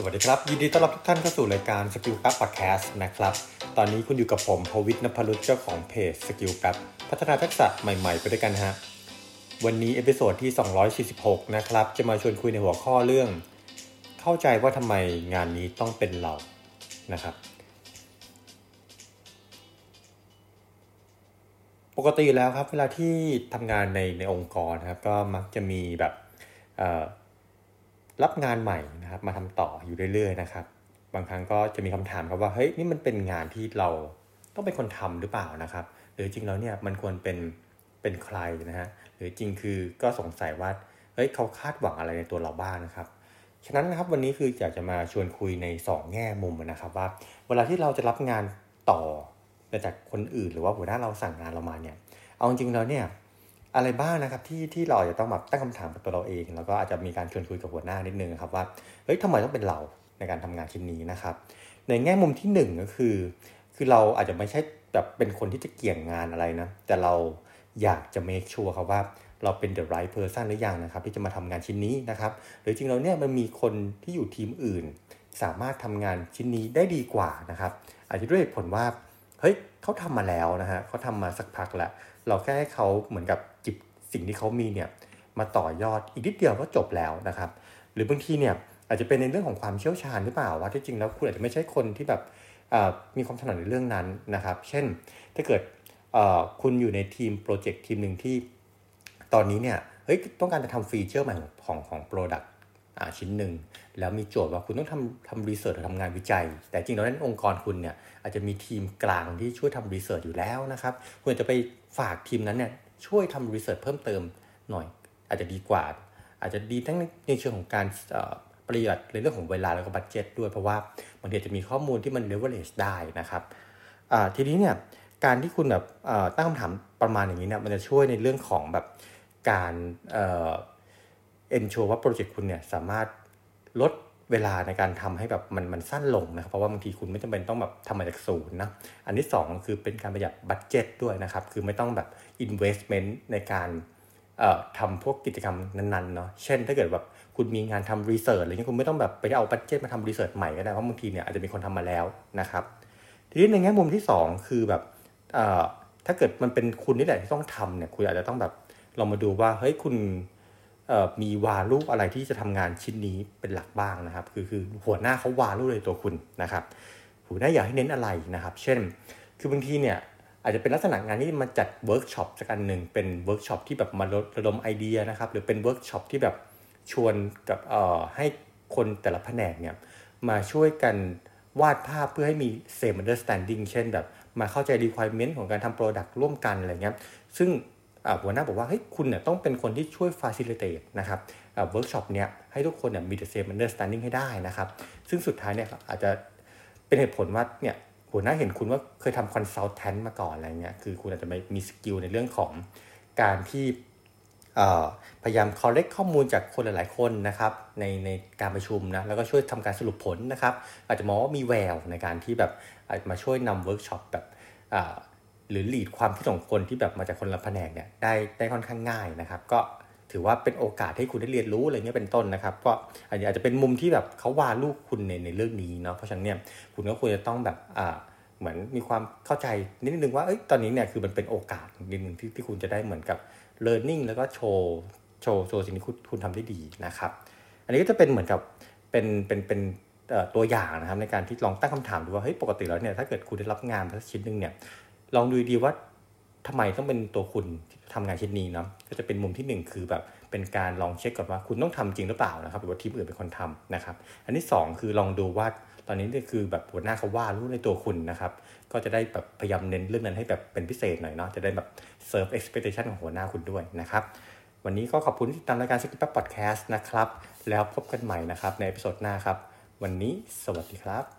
สวัสดีครับ ยินดีต้อนรับทุกท่านเข้าสู่รายการ Skill Gap Podcast นะครับ ตอนนี้คุณอยู่กับผมพวิทย์นภรุตเจ้าของเพจ Skill Gap พัฒนาทักษะใหม่ๆ ไปด้วยกันฮะ วันนี้ episode ที่ 246 นะครับ จะมาชวนคุยในหัวข้อเรื่อง เข้าใจว่าทำไมงานนี้ต้องเป็นเรานะครับ ปกติแล้วครับเวลาที่ทำงานในในองค์กรนะครับก็มักจะมีแบบ รับงานใหม่นะครับ มาทำต่ออยู่เรื่อยๆนะครับ บางครั้งก็จะมีคำถามครับว่าเฮ้ยนี่มันเป็นงานที่เราต้องเป็นคนทำหรือเปล่านะครับ หรือจริงแล้วเนี่ยมันควรเป็นเป็นใครนะฮะหรือจริงคือก็สงสัยว่าเฮ้ยเขาคาดหวังอะไรในตัวเราบ้างนะครับฉะนั้นนะครับวันนี้คืออยากจะมาชวนคุยใน 2 แง่มุมนะครับว่า เวลาที่เราจะรับงานต่อจากคนอื่น หรือว่าหัวหน้าเราสั่งงานเรามาเนี่ยเอาจริงแล้วเนี่ย อะไรบ้างนะครับที่ที่เราจะต้องแบบตั้งคำถามกับตัวเราเอง แล้วก็อาจจะมีการชวนคุยกับหัวหน้านิดนึงครับว่าเฮ้ยทำไมต้องเป็นเราในการทำงานชิ้นนี้นะครับ ในแง่มุมที่1นก็คือ คือเราอาจจะไม่ใช่แบบเป็นคนที่จะเกี่ยงงานอะไรนะ แต่เราอยากจะ make sure ครับว่าเราเป็น the right person หรือยังนะครับ ที่จะมาทำงานชิ้นนี้นะครับ หรือจริงเราเนี่ยมันมีคนที่อยู่ทีมอื่น สามารถทำงานชิ้นนี้ได้ดีกว่านะครับอาจจะด้วยผลว่า เฮ้ยเขาทำมาแล้วนะฮะเขาทำมาสักพักแล้ว เราแค่ให้เขาเหมือนกับหยิบสิ่งที่เขามีเนี่ยมาต่อยอดอีกนิดเดียวก็จบแล้วนะครับ หรือบางทีเนี่ยอาจจะเป็นในเรื่องของความเชี่ยวชาญหรือเปล่าว่าที่จริงแล้วคุณอาจจะไม่ใช่คนที่แบบมีความถนัดในเรื่องนั้นนะครับ เช่นถ้าเกิดคุณอยู่ในทีมโปรเจกต์ทีมหนึ่งที่ตอนนี้เนี่ยเฮ้ยต้องการจะทำ feature ใหม่ของของ product ชิ้นหนึ่งแล้วมีโจทย์ว่าคุณต้องทำทำ research หรือทำงานวิจัย แต่จริงแล้วนั้นองค์กรคุณเนี่ยอาจจะมีทีมกลางที่ช่วยทำ research อยู่แล้วนะครับคุณจะไปฝากทีมนั้นเนี่ยช่วยทำ research เพิ่มเติมหน่อย อาจจะดีกว่า อาจจะดีทั้งในเชิงของการประหยัดในเรื่องของเวลาแล้วก็ budget ด้วยเพราะว่าบางทีจะมีข้อมูลที่มันเลเวลเลชได้นะครับทีนี้เนี่ยการที่คุณแบบตั้งคำถามประมาณอย่างนี้เนี่ยมันจะช่วยในเรื่องของแบบการ ensure ว่าโปรเจกต์คุณเนี่ยสามารถลดเวลาในการทำให้แบบมันมันสั้นลงนะครับเพราะว่าบางทีคุณไม่จำเป็นต้องแบบทำมาจากศูนย์นะอันที่ 2 คือเป็นการประหยัด budget ด้วยนะครับ คือไม่ต้องแบบ investment ในการทำพวกกิจกรรมนั้นๆเนาะเช่น ถ้าเกิดแบบคุณมีงานทำ research อะไรเงี้ยคุณไม่ต้องแบบไปเอา budget มาทำ research ใหม่ก็ได้เพราะบางทีเนี่ยอาจจะมีคนทำมาแล้วนะครับ ทีนี้ในแง่มุมที่ 2 คือแบบถ้าเกิดมันเป็นคุณนี่แหละที่ต้องทำเนี่ยคุณอาจจะต้องแบบลองมาดูว่าเฮ้ยคุณ มี value อะไรที่จะทำงานชิ้นนี้เป็นหลักบ้างนะครับ คือคือหัวหน้าเขา value ในตัวคุณนะครับหัวหน้าอยากให้เน้นอะไรนะครับ เช่น คือบางทีเนี่ยอาจจะเป็นลักษณะงานที่มาจัดเวิร์กช็อปสักอันหนึ่งเป็นเวิร์กช็อปที่แบบมาระดมไอเดียนะครับหรือเป็นเวิร์กช็อปที่แบบชวนกับเอ่อให้คนแต่ละแผนกเนี่ยมาช่วยกันวาดภาพเพื่อให้มี same understanding เช่นแบบมาเข้าใจ requirement ของการทำ product ร่วมกันอะไรเงี้ยซึ่ง หัวหน้าบอกว่าเฮ้ยคุณเนี่ยต้องเป็นคนที่ช่วย facilitate นะครับเวิร์กช็อปเนี่ยให้ทุกคนเนี่ยมี the same understanding ให้ได้นะครับ ซึ่งสุดท้ายเนี่ยอาจจะเป็นเหตุผลว่าเนี่ยหัวหน้าเห็นคุณว่าเคยทำ consultant มาก่อนอะไรเงี้ยคือคุณอาจจะมี skill ในเรื่องของการที่พยายาม collect ข้อมูลจากคนหลาย ๆ คนนะครับในในการประชุมนะแล้วก็ช่วยทำการสรุปผลนะครับ อาจจะมองว่ามีแววในการที่แบบมาช่วยนำเวิร์กช็อปแบบ หรือ lead ความคิดของคนที่แบบมาจากคนละแผนกเนี่ยได้ได้ค่อนข้างง่ายนะครับ ก็ถือว่าเป็นโอกาสให้คุณได้เรียนรู้อะไรเงี้ยเป็นต้นนะครับก็อาจจะเป็นมุมที่แบบเขาวาลูกคุณในในเรื่องนี้เนาะเพราะฉะนั้นเนี่ยคุณก็ควรจะต้องแบบอ่าเหมือนมีความเข้าใจนิดนึงว่าเอ้ยตอนนี้เนี่ยคือมันเป็นโอกาสนิดนึงที่ที่คุณจะได้เหมือนกับ learning แล้วก็โชว์โชว์โชว์สิ่งที่คุณคุณทำได้ดีนะครับ อันนี้ก็จะเป็นเหมือนกับเป็นเป็นเป็นตัวอย่างนะครับในการที่ลองตั้งคำถามดูว่าเฮ้ยปกติแล้วเนี่ยถ้าเกิดคุณได้รับงานสักชิ้นหนึ่งเนี่ย ลองดูดีว่าทำไมต้องเป็นตัวคุณที่ทำงานชิ้นนี้เนาะก็จะเป็นมุมที่ 1 คือแบบเป็นการลองเช็คก่อนว่าคุณต้องทำจริงหรือเปล่านะครับหรือว่าทีมอื่นเป็นคนทำนะครับ อันที่ 2 คือลองดูว่าตอนนี้นี่คือแบบหัวหน้าเขาว่ารู้ในตัวคุณนะครับ ก็จะได้แบบพยายามเน้นเรื่องนั้นให้แบบเป็นพิเศษหน่อยเนาะจะได้แบบserve expectation ของหัวหน้าคุณด้วยนะครับวันนี้ก็ขอบคุณที่ติดตามรายการสกิปป์พอดแคสต์นะครับ แล้วพบกันใหม่นะครับใน episode หน้าครับ วันนี้สวัสดีครับ